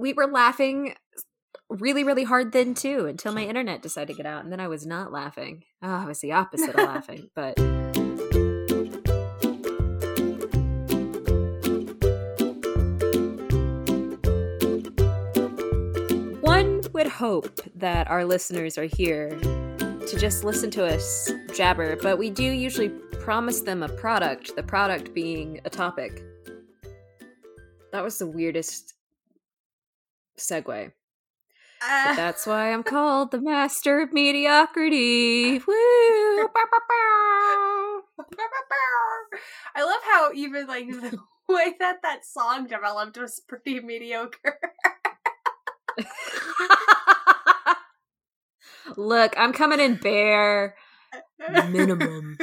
we were laughing really, really hard then too until my internet decided to get out. And then I was not laughing. Oh, I was the opposite of laughing. But. One would hope that our listeners are here to just listen to us jabber, but we do usually promise them a product, the product being a topic. That was the weirdest segue. But ah. that's why I'm called the master of mediocrity. Woo! I love how even like the way that that song developed was pretty mediocre. Look, I'm coming in bare minimum.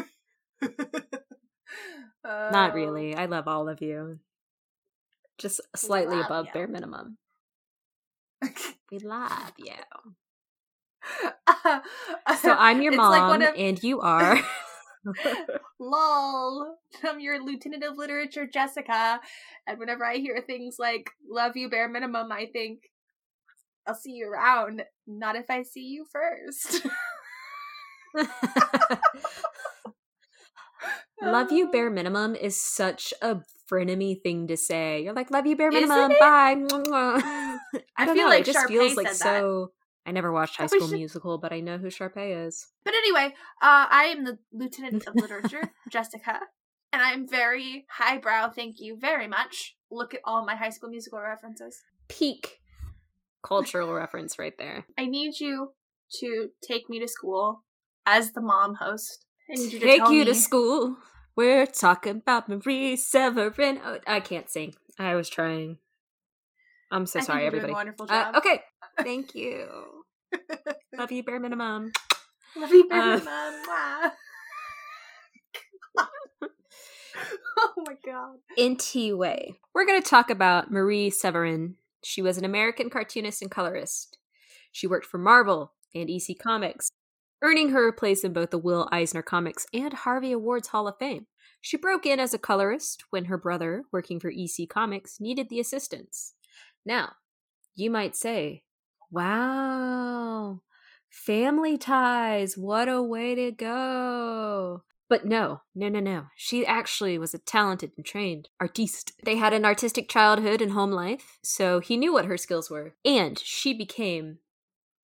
Not Oh, really. I love all of you. Just slightly love above bare minimum. We love you. So I'm your mom, like of- and you are. Lol. I'm your lieutenant of literature, Jessica. And whenever I hear things like "love you, bare minimum," I think I'll see you around. Not if I see you first. Love you bare minimum is such a frenemy thing to say. You're like, love you bare minimum. Bye. I, I don't feel know. like it just Sharpay feels like said that. so. I never watched High School should- Musical, but I know who Sharpay is. But anyway, uh, I am the lieutenant of literature, Jessica, and I'm very highbrow. Thank you very much. Look at all my High School Musical references. Peak cultural reference right there. I need you to take me to school as the mom host. I need you to Take you me- to school. We're talking about Marie Severin. Oh, I can't sing. I was trying. I'm so I sorry, everybody. wonderful Uh, okay, thank you. Love you, bare minimum. Love you, bare Uh, minimum. Mwah. oh my god. Anyway, we're going to talk about Marie Severin. She was an American cartoonist and colorist. She worked for Marvel and EC Comics, earning her a place in both the Will Eisner Comics and Harvey Awards Hall of Fame. She broke in as a colorist when her brother, working for EC Comics, needed the assistance. Now, you might say, wow, family ties, what a way to go. But no, no, no, no. She actually was a talented and trained artiste. They had an artistic childhood and home life, so he knew what her skills were. And she became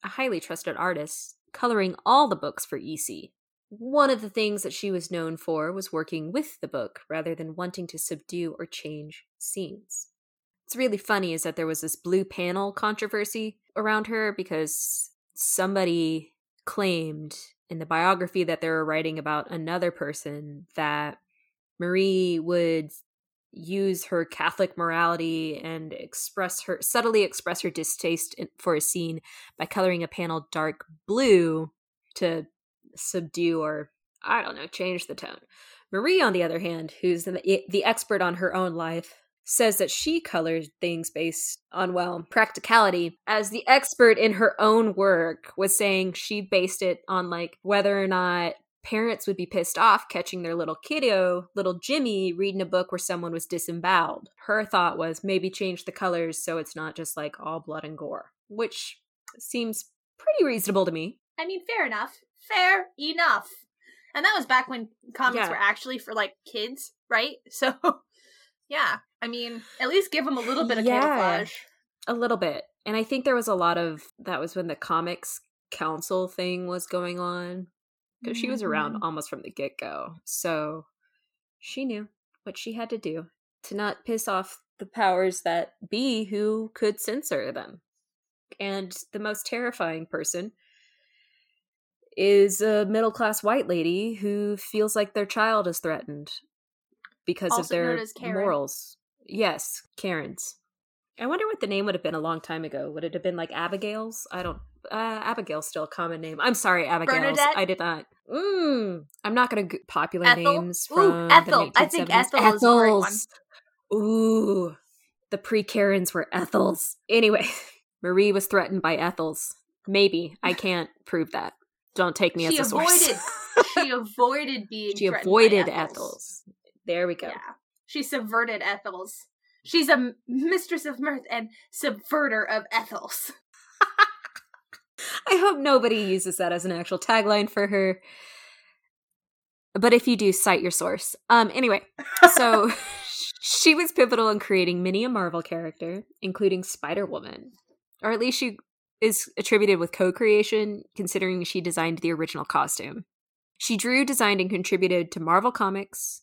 a highly trusted artist, coloring all the books for EC. One of the things that she was known for was working with the book rather than wanting to subdue or change scenes. What's really funny is that there was this blue panel controversy around her because somebody claimed in the biography that they were writing about another person that Marie would use her Catholic morality and express her subtly express her distaste for a scene by coloring a panel dark blue to subdue or I don't know, change the tone. Marie, on the other hand, who's the, the expert on her own life, says that she colored things based on, well, practicality. As the expert in her own work was saying, she based it on like whether or not parents would be pissed off catching their little kiddo, little Jimmy, reading a book where someone was disemboweled. Her thought was maybe change the colors so it's not just like all blood and gore, which seems pretty reasonable to me. I mean, fair enough. Fair enough. And that was back when comics Yeah. were actually for like kids, right? So, yeah. I mean, at least give them a little bit of Yeah. camouflage. A little bit. And I think there was a lot of that was when the comics council thing was going on because she was around Mhm. almost from the get go. So she knew what she had to do to not piss off the powers that be who could censor them. And the most terrifying person is a middle class white lady who feels like their child is threatened because of Also known their morals. Yes, Karen's. I wonder what the name would have been a long time ago. Would it have been like Abigail's? I don't. Uh, Abigail's still a common name. I'm sorry, Abigail. Bernadette? I did not. Mm, I'm not going to popular Ethel? names Ooh, from Ethel. the I think 1970s. Ethel is a great one. Ethels. Ooh, the pre Karens were Ethels. Anyway, Marie was threatened by Ethels. Maybe I can't prove that. Don't take me She as a source. avoided. she avoided being. she threatened by avoided Ethels. Ethels. There we go. Yeah. She subverted Ethel's. She's a mistress of mirth and subverter of Ethels. I hope nobody uses that as an actual tagline for her. But if you do, cite your source. Um, anyway, so she was pivotal in creating many a Marvel character, including Spider Woman. Or at least she is attributed with co creation, considering she designed the original costume. She drew, designed, and contributed to Marvel Comics,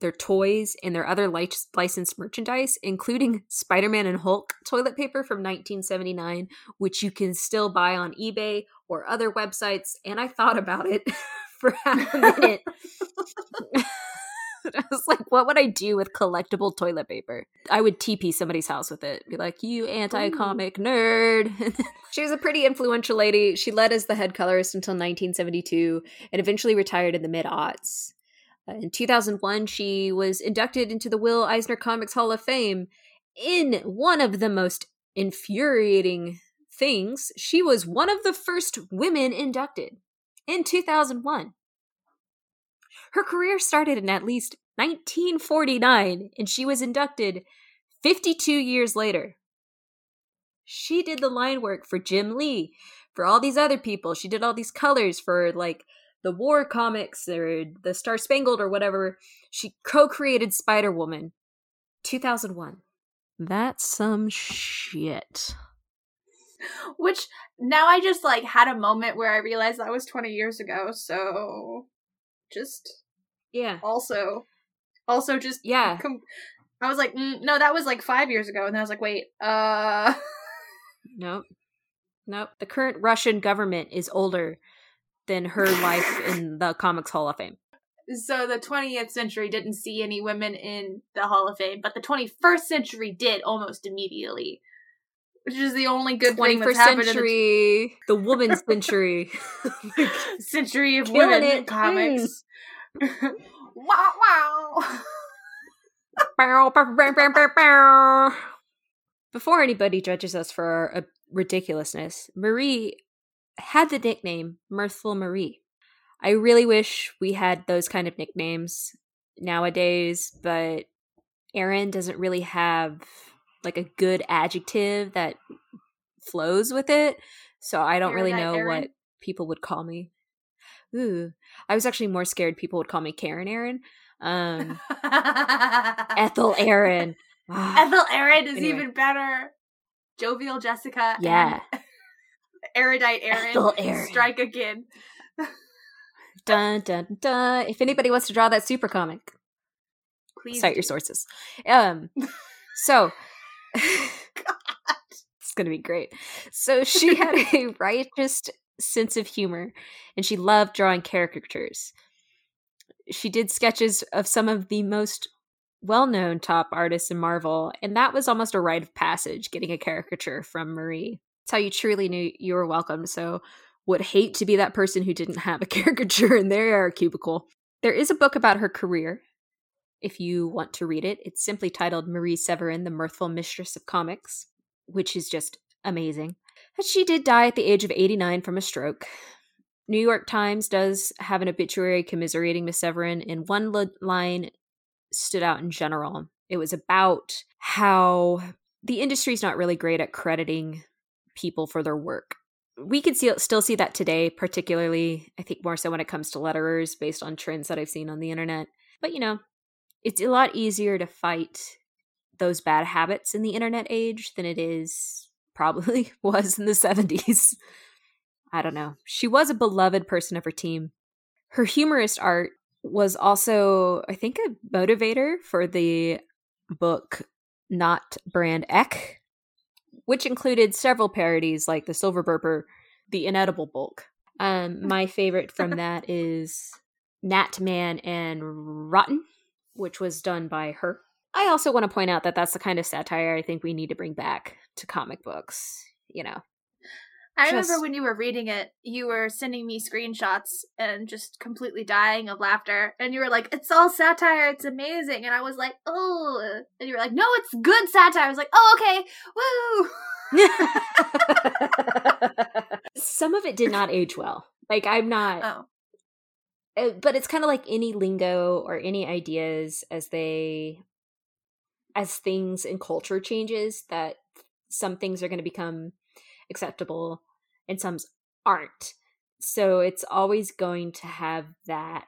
their toys, and their other lic- licensed merchandise, including Spider Man and Hulk toilet paper from 1979, which you can still buy on eBay or other websites. And I thought about it for half a minute. I was like, what would I do with collectible toilet paper? I would TP somebody's house with it. Be like, you anti comic nerd. she was a pretty influential lady. She led as the head colorist until 1972 and eventually retired in the mid aughts. In 2001, she was inducted into the Will Eisner Comics Hall of Fame. In one of the most infuriating things, she was one of the first women inducted in 2001. Her career started in at least 1949, and she was inducted 52 years later. She did the line work for Jim Lee, for all these other people. She did all these colors for like the war comics or the Star Spangled or whatever. She co created Spider Woman 2001. That's some shit. Which now I just like had a moment where I realized that was 20 years ago. So just yeah. Also, also just yeah. Com- I was like, mm, no, that was like five years ago, and then I was like, wait, uh, nope, nope. The current Russian government is older than her life in the Comics Hall of Fame. So the 20th century didn't see any women in the Hall of Fame, but the 21st century did almost immediately which is the only good thing that's happened century, the, the woman's century, century of Killing women it. comics. Mm. wow! Wow! Before anybody judges us for our uh, ridiculousness, Marie had the nickname Mirthful Marie. I really wish we had those kind of nicknames nowadays, but Erin doesn't really have like a good adjective that flows with it. So I don't really know Erin? what people would call me. Ooh, I was actually more scared people would call me Karen Aaron. Um, Ethel Aaron. Ethel Aaron is anyway. even better. Jovial Jessica. Yeah. Erudite Aaron. Aaron. Strike again. dun dun dun. If anybody wants to draw that super comic, please cite do. your sources. Um, so it's going to be great. So she had a righteous sense of humor and she loved drawing caricatures. She did sketches of some of the most well known top artists in Marvel, and that was almost a rite of passage getting a caricature from Marie. It's how you truly knew you were welcome. So, would hate to be that person who didn't have a caricature in their cubicle. There is a book about her career if you want to read it. It's simply titled Marie Severin, the Mirthful Mistress of Comics, which is just amazing. But she did die at the age of 89 from a stroke. New York Times does have an obituary commiserating Miss Severin, and one line stood out in general. It was about how the industry is not really great at crediting people for their work. We can see, still see that today, particularly, I think more so when it comes to letterers based on trends that I've seen on the internet. But you know, it's a lot easier to fight those bad habits in the internet age than it is probably was in the 70s. I don't know. She was a beloved person of her team. Her humorist art was also, I think, a motivator for the book Not Brand Echh, which included several parodies like the Silver Burper, the Inedible Bulk. Um, my favorite from that is Gnat Man and Rotten which was done by her. I also want to point out that that's the kind of satire I think we need to bring back to comic books. You know, I just... remember when you were reading it, you were sending me screenshots and just completely dying of laughter. And you were like, it's all satire, it's amazing. And I was like, oh. And you were like, no, it's good satire. I was like, oh, okay, woo. Some of it did not age well. Like, I'm not. Oh. Uh, but it's kind of like any lingo or any ideas as they as things in culture changes that some things are going to become acceptable and some aren't. So it's always going to have that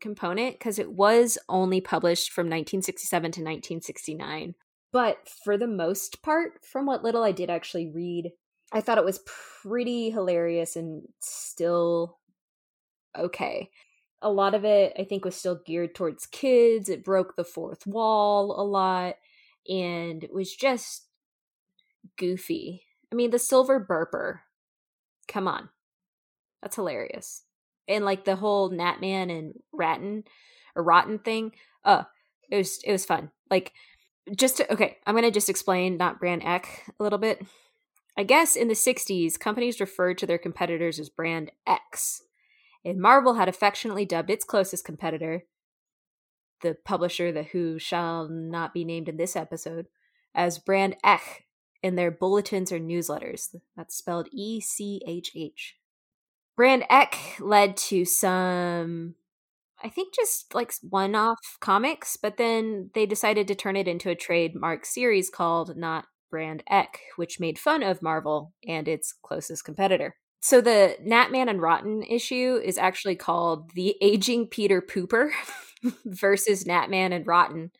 component because it was only published from 1967 to 1969. But for the most part, from what little I did actually read, I thought it was pretty hilarious and still okay. A lot of it, I think, was still geared towards kids. It broke the fourth wall a lot, and it was just goofy. I mean, the silver burper. Come on. That's hilarious. And like the whole Gnatman and Rattan or Rotten thing. Uh, it was it was fun. Like just to, okay, I'm gonna just explain not brand Echh a little bit. I guess in the 60s, companies referred to their competitors as brand X. And Marvel had affectionately dubbed its closest competitor, the publisher the who shall not be named in this episode, as brand Echh in their bulletins or newsletters. That's spelled E C H H. Brand Echh led to some, I think, just like one off comics, but then they decided to turn it into a trademark series called Not Brand Echh, which made fun of Marvel and its closest competitor. So the Gnatman and Rotten issue is actually called The Aging Peter Pooper versus Gnatman and Rotten,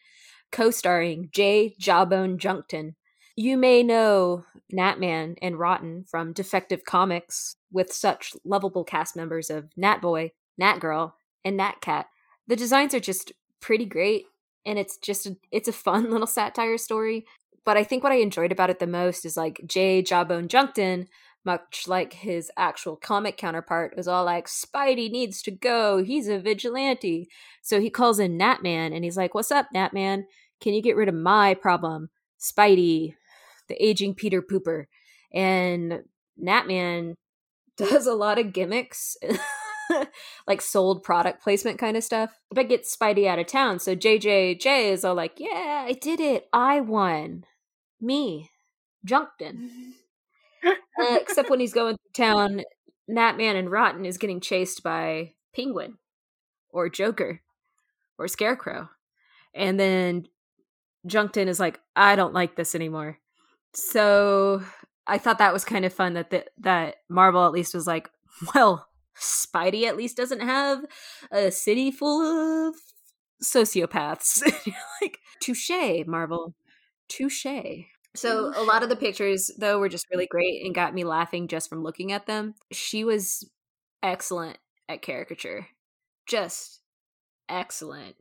co starring J. Jawbone Junkton you may know Gnatman and Rotten from Defective Comics with such lovable cast members of Natboy, Natgirl, and Natcat. The designs are just pretty great and it's just a, it's a fun little satire story. But I think what I enjoyed about it the most is like Jay Jawbone Junkton, much like his actual comic counterpart, was all like, Spidey needs to go. He's a vigilante. So he calls in Gnatman and he's like, What's up, Gnatman? Can you get rid of my problem? Spidey, the aging Peter Pooper. And Gnatman does a lot of gimmicks, like sold product placement kind of stuff, but gets Spidey out of town. So JJJ is all like, yeah, I did it. I won. Me, Junkton. uh, except when he's going to town, Gnatman and Rotten is getting chased by Penguin or Joker or Scarecrow. And then Junkton is like, I don't like this anymore. So I thought that was kind of fun that the, that Marvel at least was like, well, Spidey at least doesn't have a city full of sociopaths. like, touche, Marvel, touche. So a lot of the pictures though were just really great and got me laughing just from looking at them. She was excellent at caricature. Just excellent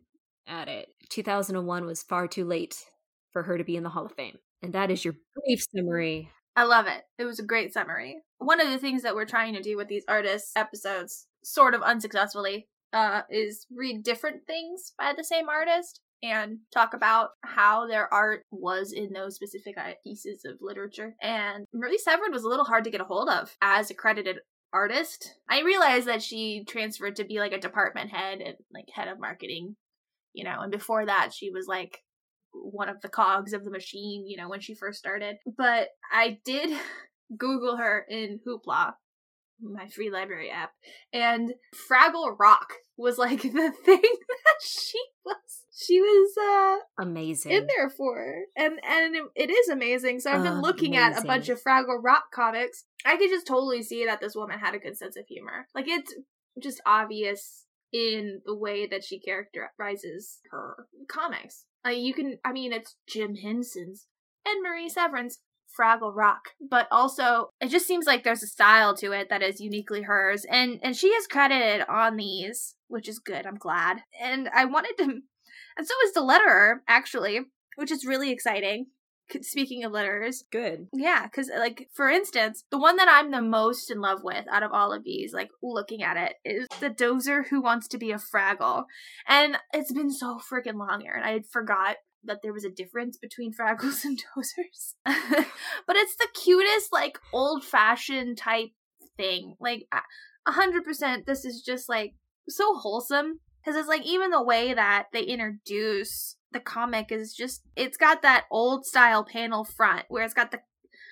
at it. 2001 was far too late for her to be in the Hall of Fame. And that is your brief summary. I love it. It was a great summary. One of the things that we're trying to do with these artists episodes, sort of unsuccessfully, uh, is read different things by the same artist and talk about how their art was in those specific uh, pieces of literature. And Marie Severin was a little hard to get a hold of as a credited artist. I realized that she transferred to be like a department head and like head of marketing, you know, and before that she was like one of the cogs of the machine, you know, when she first started. But I did Google her in Hoopla, my free library app, and Fraggle Rock was like the thing that she was she was uh amazing. in there for. And and it, is amazing. So i've been uh, looking amazing. at a bunch of fraggle rock comics. I could just totally see that this woman had a good sense of humor. Like it's just obvious in the way that she characterizes her comics uh, you can, I mean, it's Jim Henson's and Marie Severin's Fraggle Rock, but also it just seems like there's a style to it that is uniquely hers, and and she is credited on these, which is good. I'm glad, and I wanted to, and so is the letterer actually, which is really exciting speaking of letters good. yeah because uh, like for instance the one that i'm the most in love with out of all of these like looking at it is the dozer who wants to be a fraggle. And it's been so freaking long here and i forgot that there was a difference between fraggles and dozers. But it's the cutest like old fashioned type thing. Like a hundred percent this is just like so wholesome. Because it's like even the way that they introduce the comic is just it's got that old style panel front where it's got the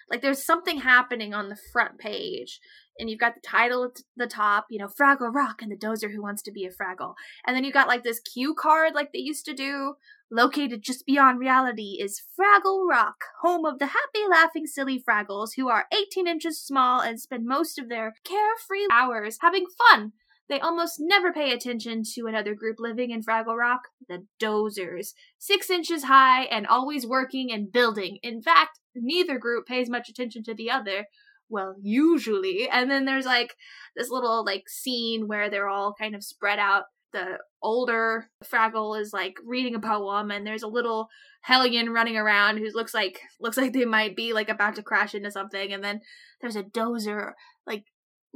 like there's something happening on the front page and you've got the title at the top you know fraggle rock and the dozer who wants to be a fraggle and then you got like this cue card like they used to do Located just beyond reality is Fraggle Rock, home of the happy, laughing, silly Fraggles who are 18 inches small and spend most of their carefree hours having fun. They almost never pay attention to another group living in Fraggle Rock, the Dozers. Six inches high and always working and building. In fact, neither group pays much attention to the other. Well, usually. And then there's like this little like scene where they're all kind of spread out the older Fraggle is like reading a poem and there's a little hellion running around who looks like looks like they might be like about to crash into something and then there's a dozer like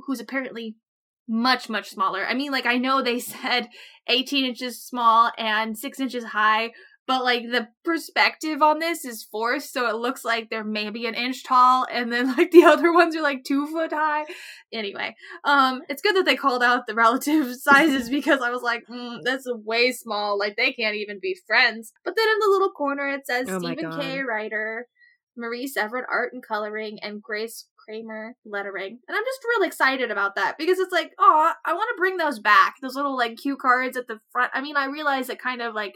who's apparently much much smaller. I mean like I know they said 18 inches small and 6 inches high, but like the perspective on this is forced so it looks like they're maybe an inch tall and then like the other ones are like two foot high. Anyway um it's good that they called out the relative sizes because i was like mm, that's way small like they can't even be friends. But then in the little corner it says oh stephen k. Writer marie severin art and coloring and grace kramer lettering and i'm just really excited about that because it's like oh i want to bring those back those little like cue cards at the front i mean i realize it kind of like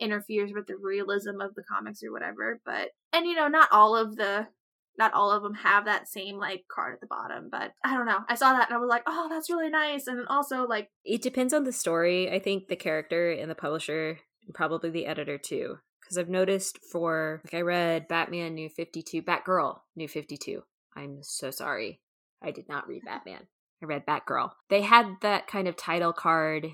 interferes with the realism of the comics or whatever. But and you know, not all of the not all of them have that same like card at the bottom, but I don't know. I saw that and I was like, "Oh, that's really nice." And also like it depends on the story. I think the character and the publisher and probably the editor too. Cuz I've noticed for like I read Batman New 52, Batgirl New 52. I'm so sorry. I did not read Batman. I read Batgirl. They had that kind of title card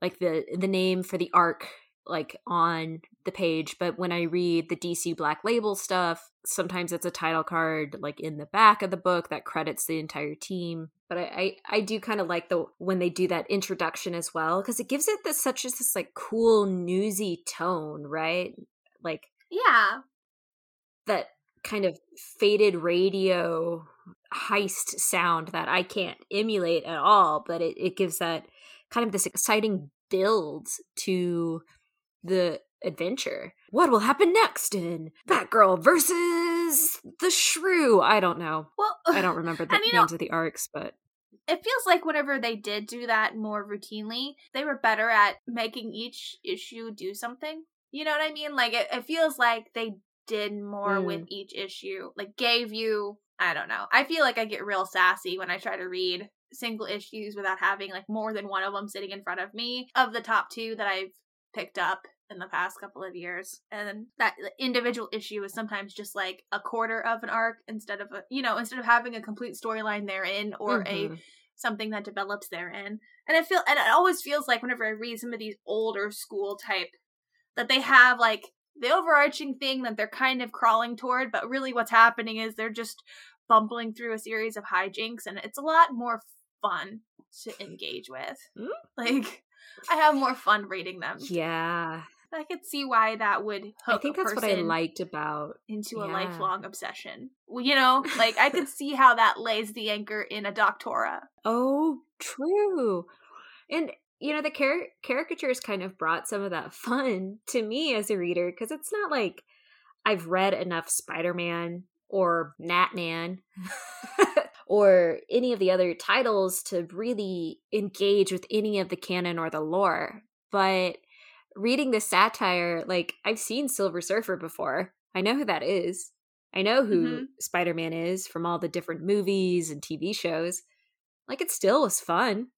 like the the name for the arc like on the page but when i read the dc black label stuff sometimes it's a title card like in the back of the book that credits the entire team but i i, I do kind of like the when they do that introduction as well because it gives it this such as this like cool newsy tone right like yeah that kind of faded radio heist sound that i can't emulate at all but it, it gives that kind of this exciting build to the adventure. What will happen next in Batgirl versus the Shrew? I don't know. Well, I don't remember the names know, of the arcs, but it feels like whenever they did do that more routinely, they were better at making each issue do something. You know what I mean? Like it, it feels like they did more mm. with each issue. Like gave you I don't know. I feel like I get real sassy when I try to read single issues without having like more than one of them sitting in front of me. Of the top two that I've picked up in the past couple of years and that individual issue is sometimes just like a quarter of an arc instead of a you know instead of having a complete storyline therein or mm-hmm. a something that develops therein and i feel and it always feels like whenever i read some of these older school type that they have like the overarching thing that they're kind of crawling toward but really what's happening is they're just bumbling through a series of hijinks and it's a lot more fun to engage with mm-hmm. like I have more fun reading them. Yeah. I could see why that would I think that's what I liked about into a yeah. lifelong obsession. Well, you know, like I could see how that lays the anchor in a Doctora. Oh, true. And you know, the car- caricatures kind of brought some of that fun to me as a reader because it's not like I've read enough Spider-Man or Gnatman or any of the other titles to really engage with any of the canon or the lore. But reading the satire, like I've seen Silver Surfer before. I know who that is. I know who mm-hmm. Spider Man is from all the different movies and TV shows. Like it still was fun.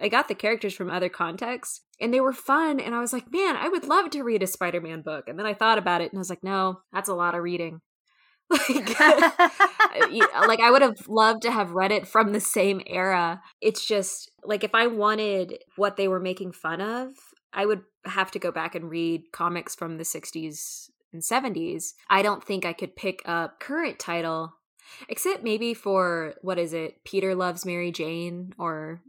I got the characters from other contexts and they were fun. And I was like, man, I would love to read a Spider Man book. And then I thought about it and I was like, no, that's a lot of reading. like, like I would have loved to have read it from the same era. It's just like if I wanted what they were making fun of, I would have to go back and read comics from the 60s and 70s. I don't think I could pick up current title except maybe for what is it? Peter loves Mary Jane or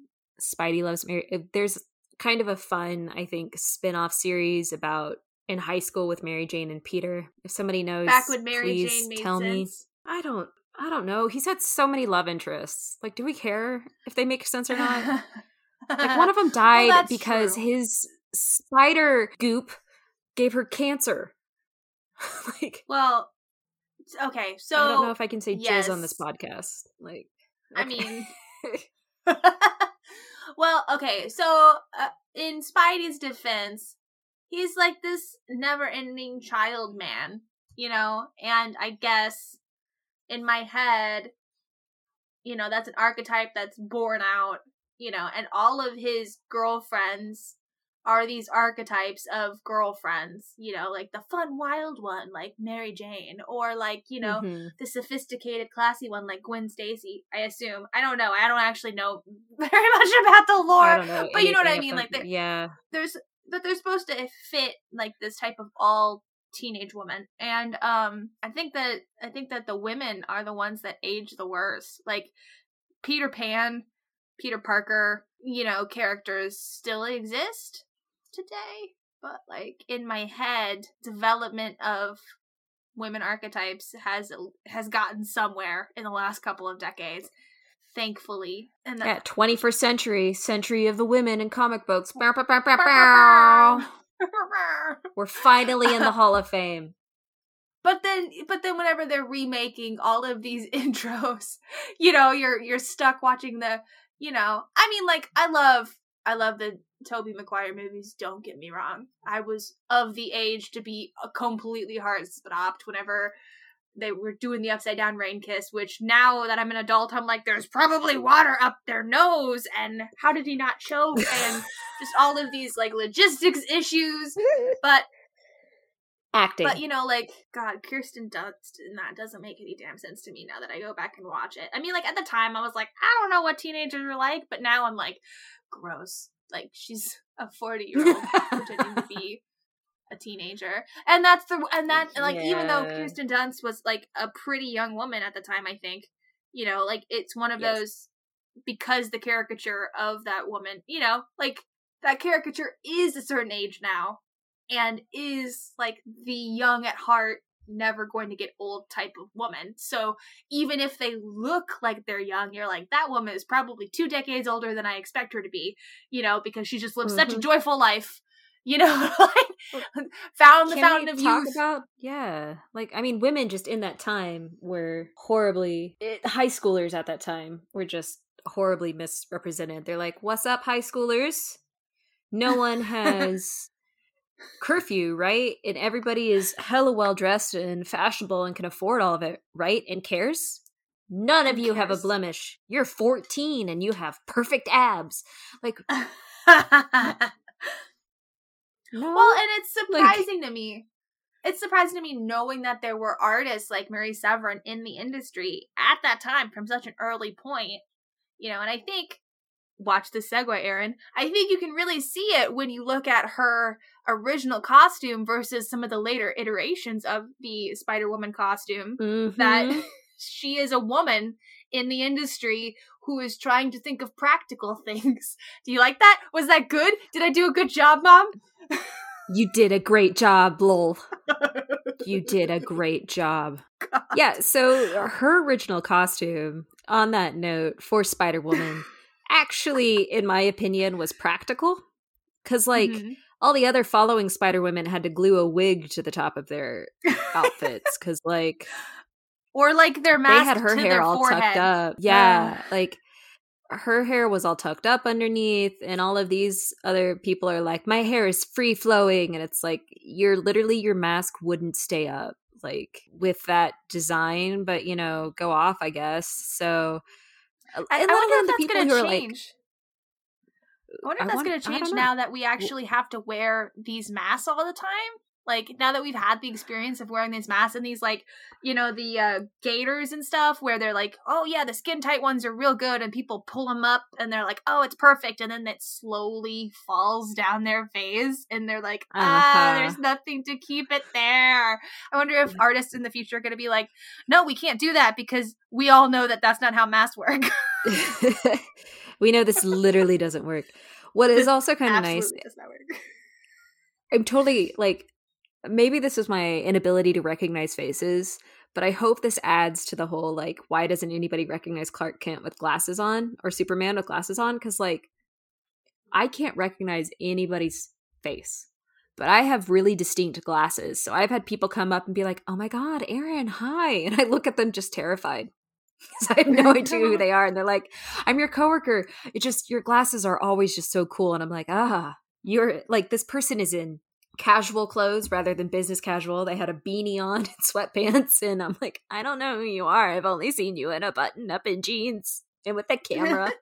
Spidey loves Mary. Uh, there's kind of a fun, I think, spin-off series about in high school with Mary Jane and Peter. If somebody knows, back when Mary Jane made tell sense. me. I don't. I don't know. He's had so many love interests. Like, do we care if they make sense or not? like, one of them died well, because true. his spider goop gave her cancer. like, well, okay. So I don't know if I can say yes. jizz on this podcast. Like, okay. I mean. well, okay. So, uh, in Spidey's defense, he's like this never-ending child man, you know, and I guess in my head, you know, that's an archetype that's born out, you know, and all of his girlfriends are these archetypes of girlfriends, you know, like the fun, wild one, like Mary Jane, or like, you know, mm-hmm. the sophisticated, classy one, like Gwen Stacy, I assume. I don't know. I don't actually know very much about the lore, but you know what I mean? Like, yeah. There's, but they're supposed to fit like this type of all teenage woman and um i think that i think that the women are the ones that age the worst like peter pan peter parker you know characters still exist today, but like in my head, development of women archetypes has has gotten somewhere in the last couple of decades thankfully and that- yeah 21st century century of the women in comic books. Bow, bow, bow, we're finally in the hall of fame. But then but then whenever they're remaking all of these intros you know you're you're stuck watching the you know i mean like i love i love the Tobey Maguire movies, don't get me wrong. I was of the age to be completely heart stopped whenever they were doing the upside down rain kiss, which now that I'm an adult, I'm like, there's probably water up their nose, and how did he not choke? And just all of these like logistics issues. But acting. But you know, like God, Kirsten Dunst and that doesn't make any damn sense to me now that I go back and watch it. I mean, like at the time I was like, I don't know what teenagers are like, but now I'm like, gross like she's a 40 year old pretending to be a teenager and that's the and that like even though kirsten dunst was like a pretty young woman at the time i think you know like it's one of yes. those because the caricature of that woman you know like that caricature is a certain age now and is like the young at heart never going to get old type of woman. So even if they look like they're young, you're like, that woman is probably two decades older than I expect her to be, you know, because she just lives mm-hmm. such a mm-hmm. joyful life. You know, like found the Can fountain of talk youth. About, yeah, like I mean, women just in that time were horribly it, high schoolers at that time were just horribly misrepresented. They're like, "What's up, high schoolers? No one has curfew, right? And everybody is hella well dressed and fashionable and can afford all of it, right? And cares. None of you have a blemish. You're 14 and you have perfect abs. Like no? Well, and it's surprising like, to me. It's surprising to me knowing that there were artists like Mary Severin in the industry at that time from such an early point. You know, and I think watch the segue, Aaron. I think you can really see it when you look at her original costume versus some of the later iterations of the Spider Woman costume. Mm-hmm. That she is a woman in the industry who is trying to think of practical things. Do you like that? Was that good? Did I do a good job, Mom? you did a great job, lol. you did a great job. God. Yeah, so her original costume, on that note, for Spider Woman actually, in my opinion, was practical. Because, like, mm-hmm. all the other following Spider Women had to glue a wig to the top of their outfits. Because, like, or like their mask they had her hair all forehead. tucked up. Yeah, yeah, like her hair was all tucked up underneath, and all of these other people are like, "My hair is free flowing," and it's like you're literally your mask wouldn't stay up like with that design, but you know, go off, I guess. So I, I wonder if that's going to change. Like, I wonder if that's going to change now that we actually have to wear these masks all the time. Like now that we've had the experience of wearing these masks and these like, you know, the uh, gaiters and stuff, where they're like, oh yeah, the skin tight ones are real good, and people pull them up and they're like, oh, it's perfect, and then it slowly falls down their face, and they're like, ah, uh-huh. there's nothing to keep it there. I wonder if artists in the future are going to be like, no, we can't do that because we all know that that's not how masks work. we know this literally doesn't work. What is also kind of nice. I'm totally like maybe this is my inability to recognize faces, but I hope this adds to the whole like why doesn't anybody recognize Clark Kent with glasses on or Superman with glasses on cuz like I can't recognize anybody's face. But I have really distinct glasses. So I've had people come up and be like, "Oh my god, Aaron, hi." And I look at them just terrified. Cuz I have no idea who they are and they're like, "I'm your coworker. It just your glasses are always just so cool." And I'm like, "Ah, you're like this person is in casual clothes rather than business casual. They had a beanie on and sweatpants, and I'm like, I don't know who you are. I've only seen you in a button up in jeans and with a camera.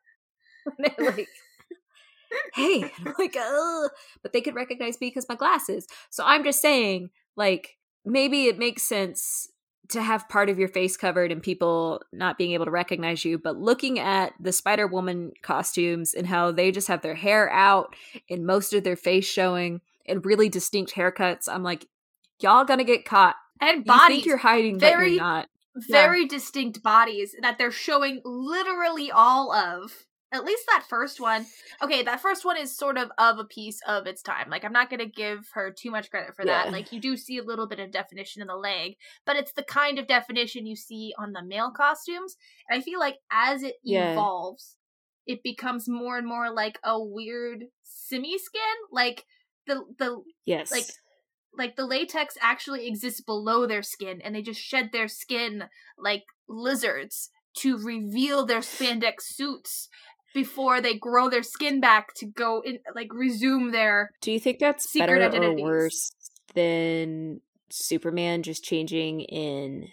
and like, hey, I'm like, oh, but they could recognize me because my glasses. So I'm just saying, like, maybe it makes sense to have part of your face covered and people not being able to recognize you, but looking at the Spider Woman costumes and how they just have their hair out and most of their face showing and really distinct haircuts, I'm like, y'all gonna get caught. And bodies. You think you're hiding, very, but you're not. Very yeah. distinct bodies that they're showing literally all of at least that first one okay that first one is sort of of a piece of its time like i'm not going to give her too much credit for yeah. that like you do see a little bit of definition in the leg but it's the kind of definition you see on the male costumes and i feel like as it yeah. evolves it becomes more and more like a weird simi skin like the the yes like like the latex actually exists below their skin and they just shed their skin like lizards to reveal their spandex suits before they grow their skin back to go in like resume their Do you think that's better identities. or worse than Superman just changing in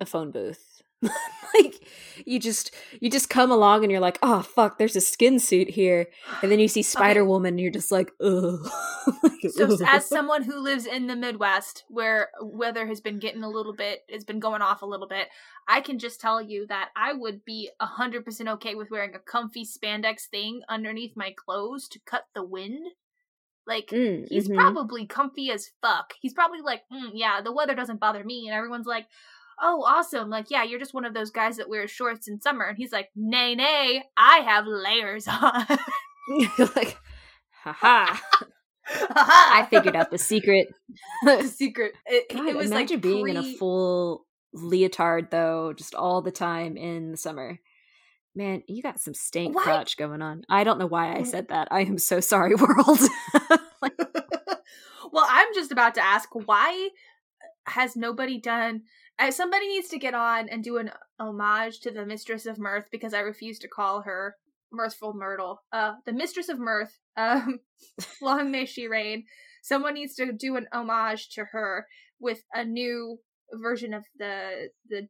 a phone booth? like you just you just come along and you're like, oh fuck, there's a skin suit here, and then you see Spider okay. Woman, and you're just like, ugh. so, as someone who lives in the Midwest, where weather has been getting a little bit, has been going off a little bit, I can just tell you that I would be hundred percent okay with wearing a comfy spandex thing underneath my clothes to cut the wind. Like mm, he's mm-hmm. probably comfy as fuck. He's probably like, mm, yeah, the weather doesn't bother me, and everyone's like, oh, awesome. Like, yeah, you're just one of those guys that wears shorts in summer. And he's like, nay, nay, I have layers on. like, haha. I figured out the secret. the secret. It, God, it was imagine like being pre- in a full leotard though, just all the time in the summer. Man, you got some stank crotch going on. I don't know why I said that. I am so sorry, world. like, well, I'm just about to ask why has nobody done uh, somebody needs to get on and do an homage to the Mistress of Mirth because I refuse to call her Mirthful Myrtle. Uh, the Mistress of Mirth. Um, long may she reign. Someone needs to do an homage to her with a new version of the the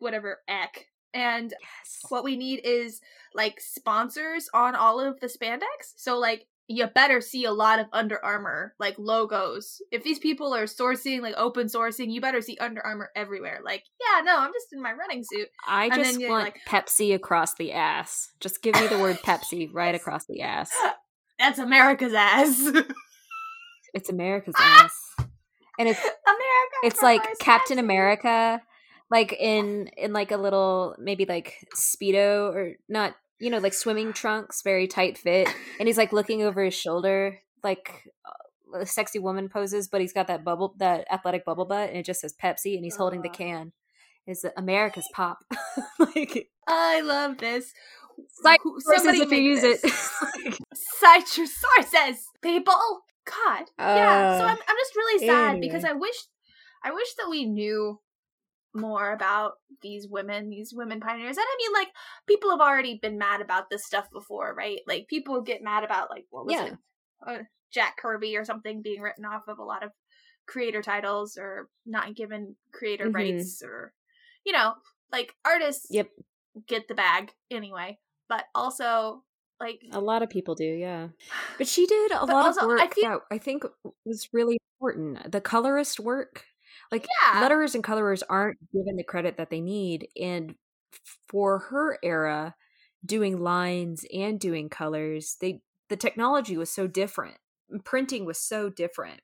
whatever Echh. And yes. what we need is like sponsors on all of the spandex. So like you better see a lot of Under Armour like logos. If these people are sourcing like open sourcing, you better see Under Armour everywhere. Like, yeah, no, I'm just in my running suit. I and just want like, Pepsi across the ass. Just give me the word Pepsi right across the ass. That's America's ass. it's America's ah! ass. And it's America. It's like Captain America like in in like a little maybe like speedo or not you know, like swimming trunks, very tight fit, and he's like looking over his shoulder, like uh, sexy woman poses, but he's got that bubble, that athletic bubble butt, and it just says Pepsi, and he's uh holding the can. Is America's pop? like I love this. Cite Somebody if you use this. it. Cite your sources, people. God, uh, yeah. So I'm, I'm just really sad anyway. because I wish, I wish that we knew more about these women, these women pioneers. And I mean, like, people have already been mad about this stuff before, right? Like, people get mad about, like, what was yeah. it? Uh, Jack Kirby or something being written off of a lot of creator titles or not given creator mm-hmm. rights or, you know, like, artists yep. get the bag anyway. But also, like a lot of people do yeah but she did a lot also, of work I feel- that i think was really important the colorist work like yeah. letterers and colorers aren't given the credit that they need. And for her era, doing lines and doing colors, they the technology was so different. Printing was so different.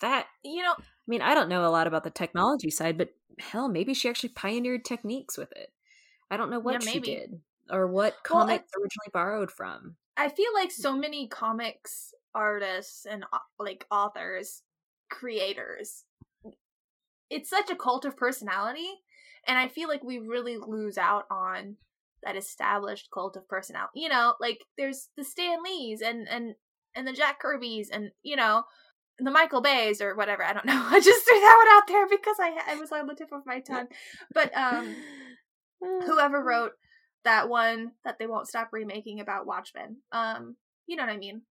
That you know, I mean, I don't know a lot about the technology side, but hell, maybe she actually pioneered techniques with it. I don't know what yeah, she did or what comics well, originally borrowed from. I feel like mm. so many comics artists and like authors, creators it's such a cult of personality and i feel like we really lose out on that established cult of personality you know like there's the stan lees and and and the jack kirbys and you know the michael bays or whatever i don't know i just threw that one out there because i i was on the tip of my tongue but um whoever wrote that one that they won't stop remaking about watchmen um you know what i mean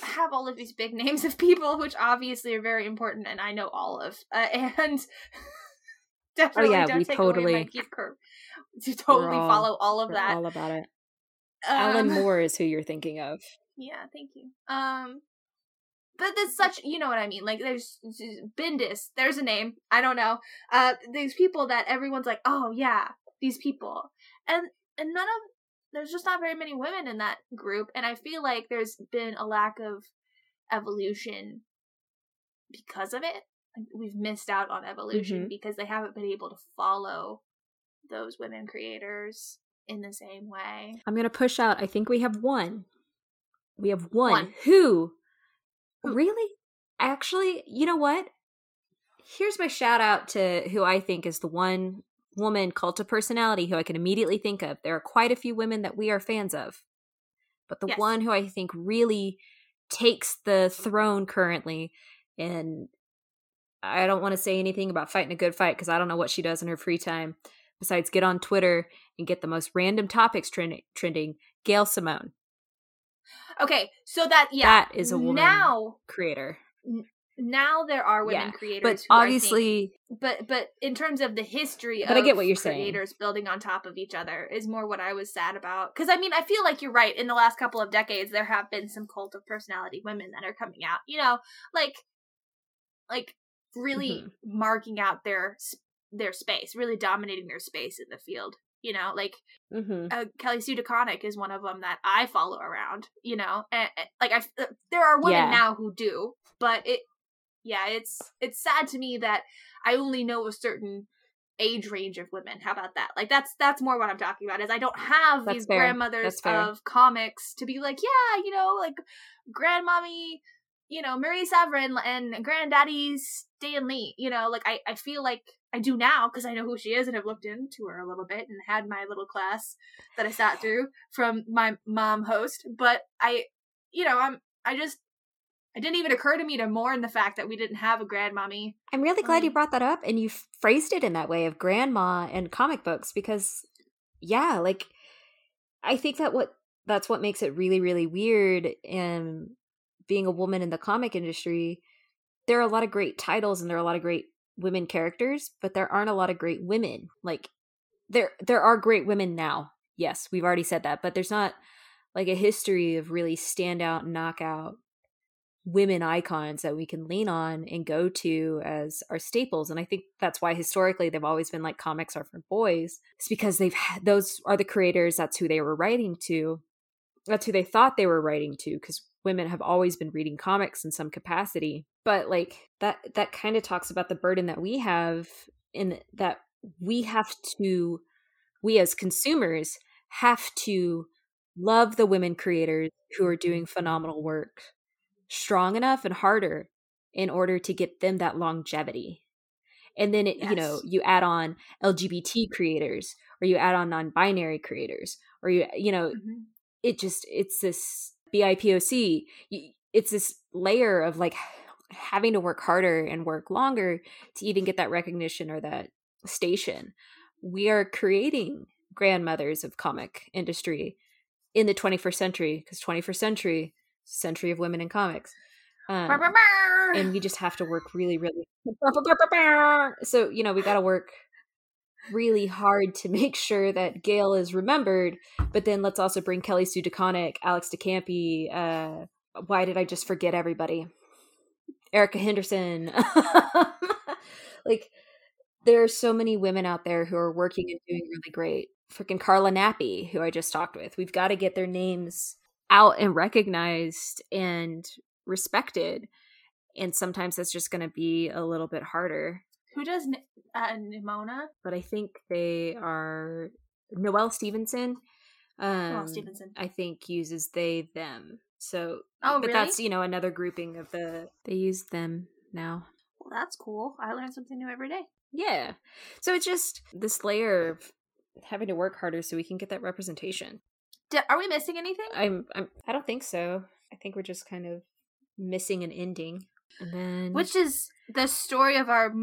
have all of these big names of people, which obviously are very important, and I know all of, uh, and definitely oh, yeah, don't we take totally, away my geek curve to totally all, follow all of that. All about it. Um, Alan Moore is who you're thinking of. Yeah, thank you. Um, but there's such, you know what I mean? Like, there's Bendis. There's a name. I don't know. Uh, these people that everyone's like, oh yeah, these people, and and none of there's just not very many women in that group, and I feel like there's been a lack of evolution because of it. Like, we've missed out on evolution mm-hmm. because they haven't been able to follow those women creators in the same way. I'm going to push out. I think we have one. We have one, one. who really actually, you know what? Here's my shout out to who I think is the one woman cult of personality who I can immediately think of. There are quite a few women that we are fans of. But the yes. one who I think really takes the throne currently and I don't want to say anything about fighting a good fight because I don't know what she does in her free time besides get on Twitter and get the most random topics trend- trending. Gail Simone. Okay, so that yeah, that is a woman now creator. N- now there are women yeah, creators, but obviously, think, but but in terms of the history, but I get what you're saying. Creators building on top of each other is more what I was sad about. Because I mean, I feel like you're right. In the last couple of decades, there have been some cult of personality women that are coming out. You know, like like really mm-hmm. marking out their their space, really dominating their space in the field. You know, like mm-hmm. uh, Kelly Sue DeConnick is one of them that I follow around. You know, and, and like I, uh, there are women yeah. now who do, but it, yeah, it's it's sad to me that I only know a certain age range of women. How about that? Like that's that's more what I'm talking about. Is I don't have that's these fair. grandmothers of comics to be like, yeah, you know, like grandmommy, you know, Marie Severin and granddaddy Stan Lee. You know, like I I feel like I do now because I know who she is and have looked into her a little bit and had my little class that I sat through from my mom host. But I, you know, I'm I just it didn't even occur to me to mourn the fact that we didn't have a grandmommy. I'm really glad um, you brought that up and you phrased it in that way of grandma and comic books because yeah, like I think that what that's what makes it really really weird and being a woman in the comic industry there are a lot of great titles and there are a lot of great women characters, but there aren't a lot of great women. Like there there are great women now. Yes, we've already said that, but there's not like a history of really standout knockout women icons that we can lean on and go to as our staples. And i think that's why historically they've always been like comics are for boys it's because they've had, those are the creators that's who they were writing to. That's who they thought they were writing to because women have always been reading comics in some capacity. But like that that kind of talks about the burden that we have in that we have to we as consumers have to love the women creators who are doing phenomenal work strong enough and harder in order to get them that longevity and then it, yes. you know you add on lgbt creators or you add on non-binary creators or you you know mm-hmm. it just it's this bipoc it's this layer of like having to work harder and work longer to even get that recognition or that station. We are creating grandmothers of comic industry in the 21st century because 21st century century of women in comics. Um, and we just have to work really, really. So you know we got to work really hard to make sure that Gail is remembered. But then let's also bring Kelly Sue DeConnick, Alex de Campi. Uh, why did I just forget everybody? Erica Henderson. like there are so many women out there who are working and doing really great. Freaking Carla Nappi, who I just talked with. We've got to get their names out and recognized and respected. And sometimes that's just going to be a little bit harder. Who does uh, Nimona? But I think they are Noelle Stevenson. Um, Noelle Stevenson. I think uses they them. So, oh, but really? that's you know another grouping of the they use them now. Well, that's cool. I learn something new every day. Yeah. So it's just this layer of having to work harder so we can get that representation. Are we missing anything? I'm, I'm. I don't think so. I think we're just kind of missing an ending. And then, which is the story of our mm,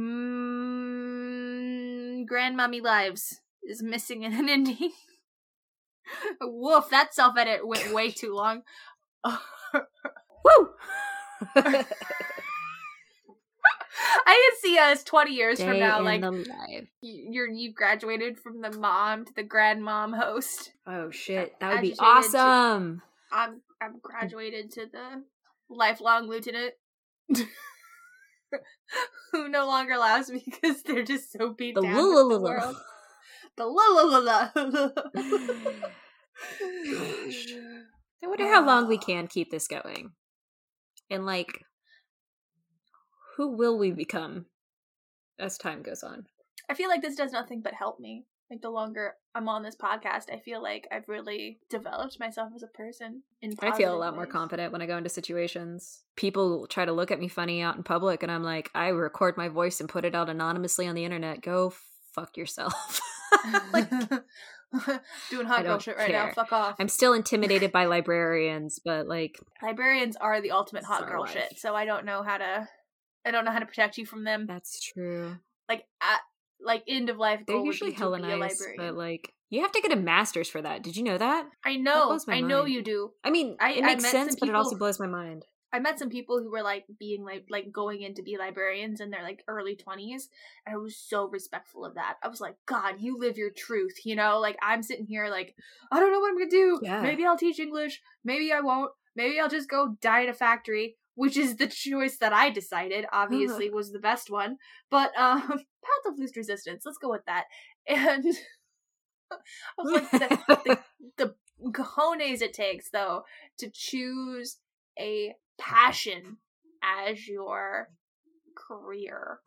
grandmommy lives is missing an ending. Woof! That self edit went way too long. Woo! I can see us twenty years Day from now, like you're you've graduated from the mom to the grandmom host. Oh shit, that would be awesome. To, I'm I'm graduated to the lifelong lieutenant. who no longer laughs because they're just so beat the down with the world. The la la la la. I wonder how long we can keep this going, and like, who will we become as time goes on? I feel like this does nothing but help me. Like the longer I'm on this podcast, I feel like I've really developed myself as a person. In I feel a lot ways. more confident when I go into situations. People try to look at me funny out in public, and I'm like, I record my voice and put it out anonymously on the internet. Go fuck yourself. like doing hot girl shit right care. now. Fuck off. I'm still intimidated by librarians, but like librarians are the ultimate hot girl life. shit. So I don't know how to. I don't know how to protect you from them. That's true. Like at like end of life They're usually hella nice, but like you have to get a master's for that. Did you know that? I know. I mind. know you do. I mean, I, it makes sense, but it also blows my mind. I met some people who were like being like like going in to be librarians in their like early twenties, and I was so respectful of that. I was like, God, you live your truth, you know. Like I'm sitting here like I don't know what I'm gonna do. Yeah. Maybe I'll teach English. Maybe I won't. Maybe I'll just go die in a factory which is the choice that I decided, obviously was the best one. But um Path of Least Resistance, let's go with that. And I was like the, the, the cojones it takes though to choose a passion as your career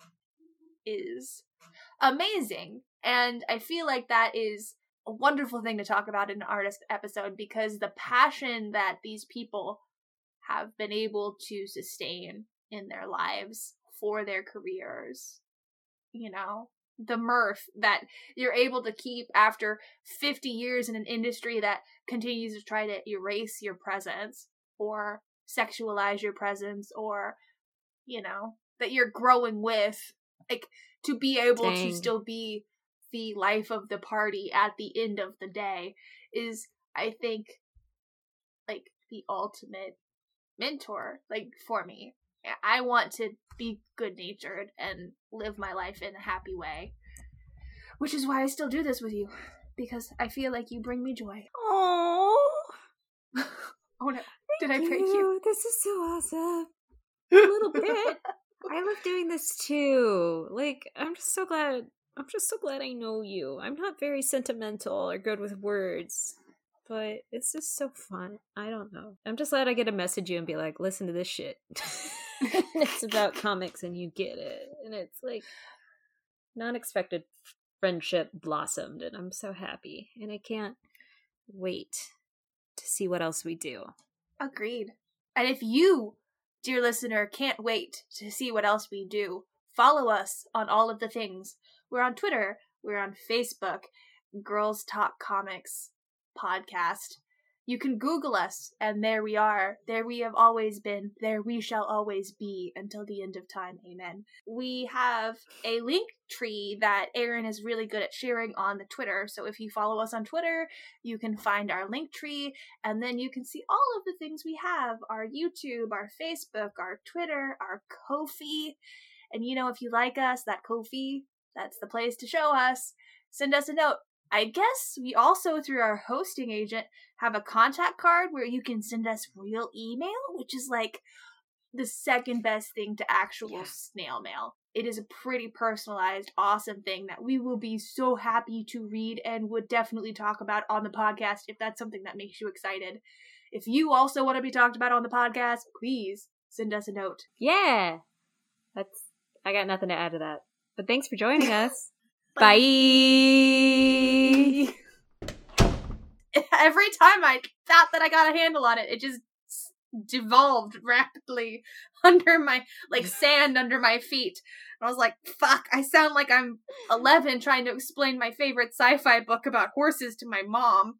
is amazing. And I feel like that is a wonderful thing to talk about in an artist episode because the passion that these people have been able to sustain in their lives for their careers. You know, the mirth that you're able to keep after 50 years in an industry that continues to try to erase your presence or sexualize your presence or, you know, that you're growing with. Like, to be able Dang. to still be the life of the party at the end of the day is, I think, like the ultimate mentor like for me. I want to be good natured and live my life in a happy way. Which is why I still do this with you. Because I feel like you bring me joy. Oh. oh no. Did I break you. you? This is so awesome. A little bit. I love doing this too. Like, I'm just so glad I'm just so glad I know you. I'm not very sentimental or good with words but it's just so fun. I don't know. I'm just glad I get to message you and be like, listen to this shit. it's about comics and you get it. And it's like non expected friendship blossomed and I'm so happy. And I can't wait to see what else we do. Agreed. And if you, dear listener, can't wait to see what else we do, follow us on all of the things. We're on Twitter, we're on Facebook, Girls Talk Comics podcast. You can Google us, and there we are. There we have always been. There we shall always be until the end of time. Amen. We have a link tree that Aaron is really good at sharing on the Twitter. So if you follow us on Twitter, you can find our link tree, and then you can see all of the things we have our YouTube, our Facebook, our Twitter, our Ko-fi. And you know, if you like us, that Ko-fi, that's the place to show us. Send us a note I guess we also, through our hosting agent, have a contact card where you can send us real email, which is like the second best thing to actual yeah. snail mail. It is a pretty personalized, awesome thing that we will be so happy to read and would definitely talk about on the podcast if that's something that makes you excited. If you also want to be talked about on the podcast, please send us a note. Yeah. That's I got nothing to add to that. But thanks for joining us. Bye. Every time I thought that I got a handle on it, it just devolved rapidly under my like sand under my feet. And I was like, fuck, I sound like I'm 11 trying to explain my favorite sci-fi book about horses to my mom.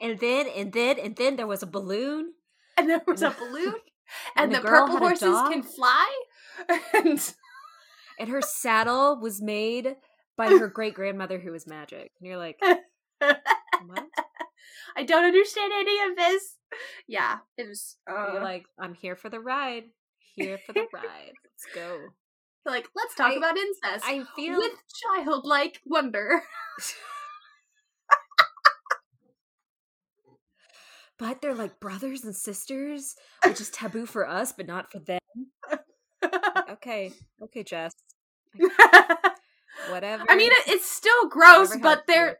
And then and then and then there was a balloon. And there was a balloon. and, and the, the purple horses can fly. and and her saddle was made by her great grandmother who was magic. And you're like, what? I don't understand any of this. yeah, it was. Uh, You're like, I'm here for the ride. Here for the ride. Let's go. Like, let's talk I, about incest. I feel with childlike wonder. but they're like brothers and sisters, which is taboo for us, but not for them. okay, okay, Jess. Whatever. I mean, it's still gross, but there,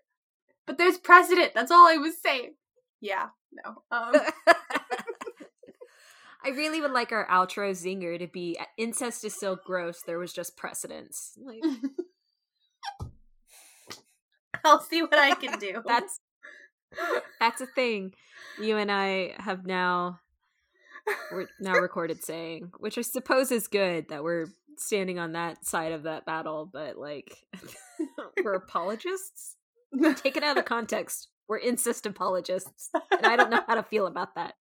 but there's precedent. That's all I was saying. Yeah, no. Um. I really would like our outro zinger to be incest is so gross. There was just precedence. Like, I'll see what I can do. that's that's a thing. You and I have now we're now recorded saying, which I suppose is good that we're standing on that side of that battle, but like we're apologists. Take it out of context. We're incest apologists. And I don't know how to feel about that.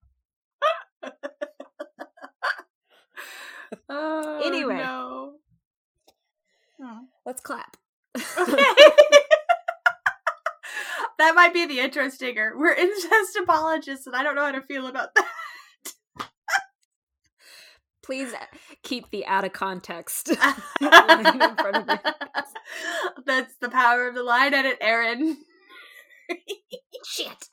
Oh, anyway. No. Oh. Let's clap. Okay. that might be the intro stinger. We're incest apologists, and I don't know how to feel about that. Please keep the out of context That's the power of the line edit, Aaron. Shit.